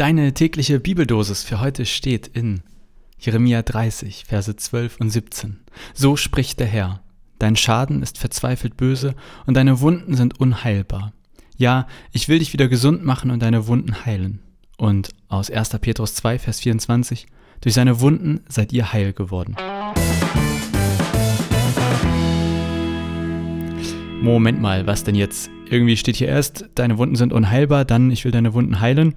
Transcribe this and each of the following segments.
Deine tägliche Bibeldosis für heute steht in Jeremia 30, Verse 12 und 17. So spricht der Herr. Dein Schaden ist verzweifelt böse und deine Wunden sind unheilbar. Ja, ich will dich wieder gesund machen und deine Wunden heilen. Und aus 1. Petrus 2, Vers 24. Durch seine Wunden seid ihr heil geworden. Moment mal, was denn jetzt? Irgendwie steht hier erst, deine Wunden sind unheilbar, dann ich will deine Wunden heilen.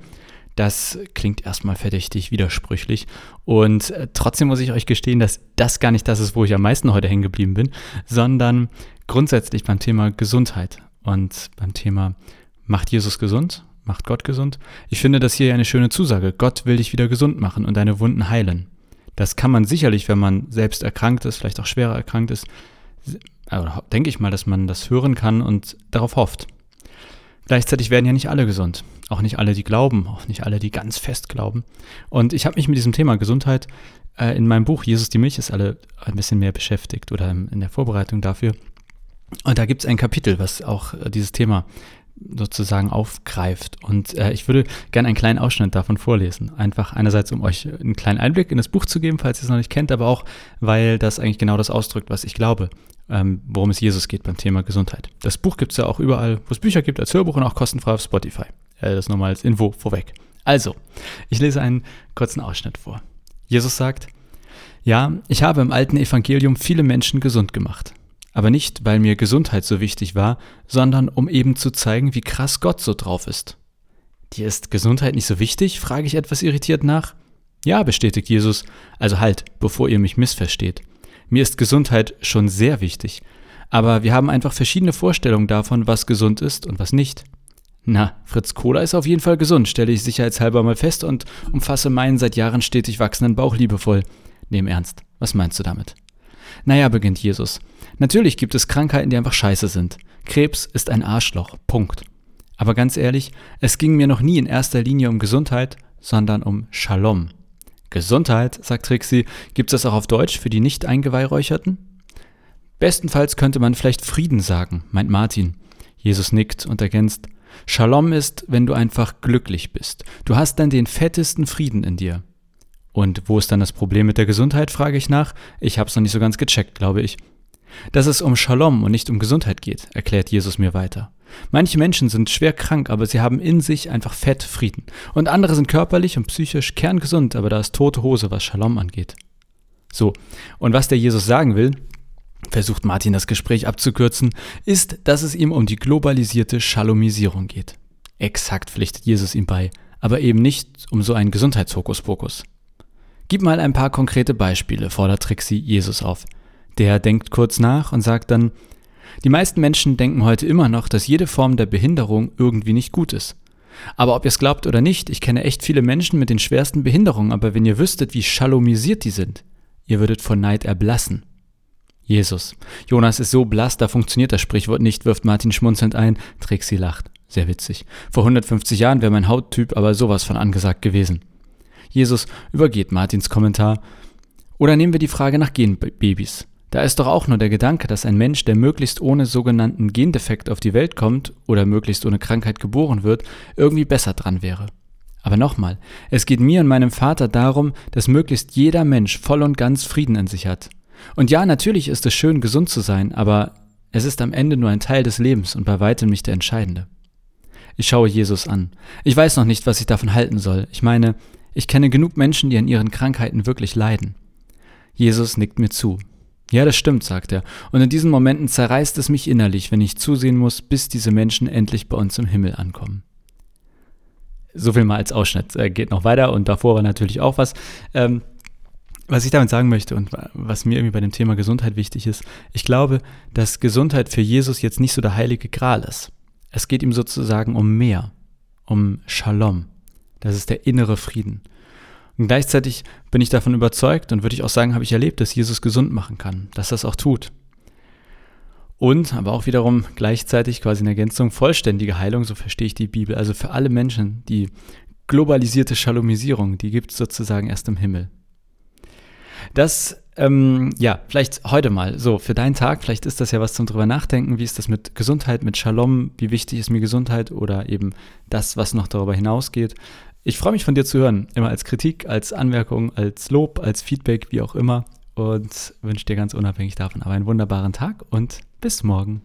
Das klingt erstmal verdächtig widersprüchlich. Und äh, trotzdem muss ich euch gestehen, dass das gar nicht das ist, wo ich am meisten heute hängen geblieben bin, sondern grundsätzlich beim Thema Gesundheit und beim Thema macht Jesus gesund, macht Gott gesund. Ich finde das hier eine schöne Zusage. Gott will dich wieder gesund machen und deine Wunden heilen. Das kann man sicherlich, wenn man selbst erkrankt ist, vielleicht auch schwerer erkrankt ist, also denke ich mal, dass man das hören kann und darauf hofft. Gleichzeitig werden ja nicht alle gesund. Auch nicht alle, die glauben, auch nicht alle, die ganz fest glauben. Und ich habe mich mit diesem Thema Gesundheit äh, in meinem Buch Jesus die Milch ist alle ein bisschen mehr beschäftigt oder in der Vorbereitung dafür. Und da gibt es ein Kapitel, was auch äh, dieses Thema sozusagen aufgreift. Und äh, ich würde gerne einen kleinen Ausschnitt davon vorlesen. Einfach einerseits, um euch einen kleinen Einblick in das Buch zu geben, falls ihr es noch nicht kennt, aber auch, weil das eigentlich genau das ausdrückt, was ich glaube, ähm, worum es Jesus geht beim Thema Gesundheit. Das Buch gibt es ja auch überall, wo es Bücher gibt, als Hörbuch und auch kostenfrei auf Spotify. Äh, das nochmal als Info vorweg. Also, ich lese einen kurzen Ausschnitt vor. Jesus sagt, ja, ich habe im alten Evangelium viele Menschen gesund gemacht. Aber nicht, weil mir Gesundheit so wichtig war, sondern um eben zu zeigen, wie krass Gott so drauf ist. Dir ist Gesundheit nicht so wichtig? frage ich etwas irritiert nach. Ja, bestätigt Jesus, also halt, bevor ihr mich missversteht. Mir ist Gesundheit schon sehr wichtig, aber wir haben einfach verschiedene Vorstellungen davon, was gesund ist und was nicht. Na, Fritz Cola ist auf jeden Fall gesund, stelle ich sicherheitshalber mal fest und umfasse meinen seit Jahren stetig wachsenden Bauch liebevoll. Nehm ernst, was meinst du damit? Naja, beginnt Jesus. Natürlich gibt es Krankheiten, die einfach scheiße sind. Krebs ist ein Arschloch. Punkt. Aber ganz ehrlich, es ging mir noch nie in erster Linie um Gesundheit, sondern um Shalom. Gesundheit, sagt Trixie, gibt es das auch auf Deutsch für die nicht eingeweihräucherten? Bestenfalls könnte man vielleicht Frieden sagen, meint Martin. Jesus nickt und ergänzt, Shalom ist, wenn du einfach glücklich bist. Du hast dann den fettesten Frieden in dir. Und wo ist dann das Problem mit der Gesundheit, frage ich nach. Ich hab's noch nicht so ganz gecheckt, glaube ich. Dass es um Shalom und nicht um Gesundheit geht, erklärt Jesus mir weiter. Manche Menschen sind schwer krank, aber sie haben in sich einfach Fett Frieden. Und andere sind körperlich und psychisch kerngesund, aber da ist tote Hose, was Shalom angeht. So, und was der Jesus sagen will, versucht Martin das Gespräch abzukürzen, ist, dass es ihm um die globalisierte Shalomisierung geht. Exakt pflichtet Jesus ihm bei, aber eben nicht um so einen Gesundheitshokuspokus. Gib mal ein paar konkrete Beispiele, fordert Trixie Jesus auf. Der denkt kurz nach und sagt dann, die meisten Menschen denken heute immer noch, dass jede Form der Behinderung irgendwie nicht gut ist. Aber ob ihr es glaubt oder nicht, ich kenne echt viele Menschen mit den schwersten Behinderungen, aber wenn ihr wüsstet, wie schalomisiert die sind, ihr würdet vor Neid erblassen. Jesus. Jonas ist so blass, da funktioniert das Sprichwort nicht, wirft Martin schmunzelnd ein. Trixie lacht. Sehr witzig. Vor 150 Jahren wäre mein Hauttyp aber sowas von angesagt gewesen. Jesus übergeht Martins Kommentar. Oder nehmen wir die Frage nach Genbabys. Da ist doch auch nur der Gedanke, dass ein Mensch, der möglichst ohne sogenannten Gendefekt auf die Welt kommt oder möglichst ohne Krankheit geboren wird, irgendwie besser dran wäre. Aber nochmal, es geht mir und meinem Vater darum, dass möglichst jeder Mensch voll und ganz Frieden in sich hat. Und ja, natürlich ist es schön, gesund zu sein, aber es ist am Ende nur ein Teil des Lebens und bei weitem nicht der entscheidende. Ich schaue Jesus an. Ich weiß noch nicht, was ich davon halten soll. Ich meine, ich kenne genug Menschen, die an ihren Krankheiten wirklich leiden. Jesus nickt mir zu. Ja, das stimmt, sagt er. Und in diesen Momenten zerreißt es mich innerlich, wenn ich zusehen muss, bis diese Menschen endlich bei uns im Himmel ankommen. So viel mal als Ausschnitt. Äh, geht noch weiter und davor war natürlich auch was. Ähm, was ich damit sagen möchte und was mir irgendwie bei dem Thema Gesundheit wichtig ist, ich glaube, dass Gesundheit für Jesus jetzt nicht so der heilige Gral ist. Es geht ihm sozusagen um mehr, um Shalom. Das ist der innere Frieden. Und gleichzeitig bin ich davon überzeugt und würde ich auch sagen, habe ich erlebt, dass Jesus gesund machen kann, dass das auch tut. Und aber auch wiederum gleichzeitig quasi in Ergänzung vollständige Heilung, so verstehe ich die Bibel. Also für alle Menschen, die globalisierte Schalomisierung, die gibt es sozusagen erst im Himmel. Das, ähm, ja, vielleicht heute mal so für deinen Tag, vielleicht ist das ja was zum drüber nachdenken. Wie ist das mit Gesundheit, mit Shalom? Wie wichtig ist mir Gesundheit oder eben das, was noch darüber hinausgeht? Ich freue mich von dir zu hören, immer als Kritik, als Anmerkung, als Lob, als Feedback, wie auch immer. Und wünsche dir ganz unabhängig davon aber einen wunderbaren Tag und bis morgen.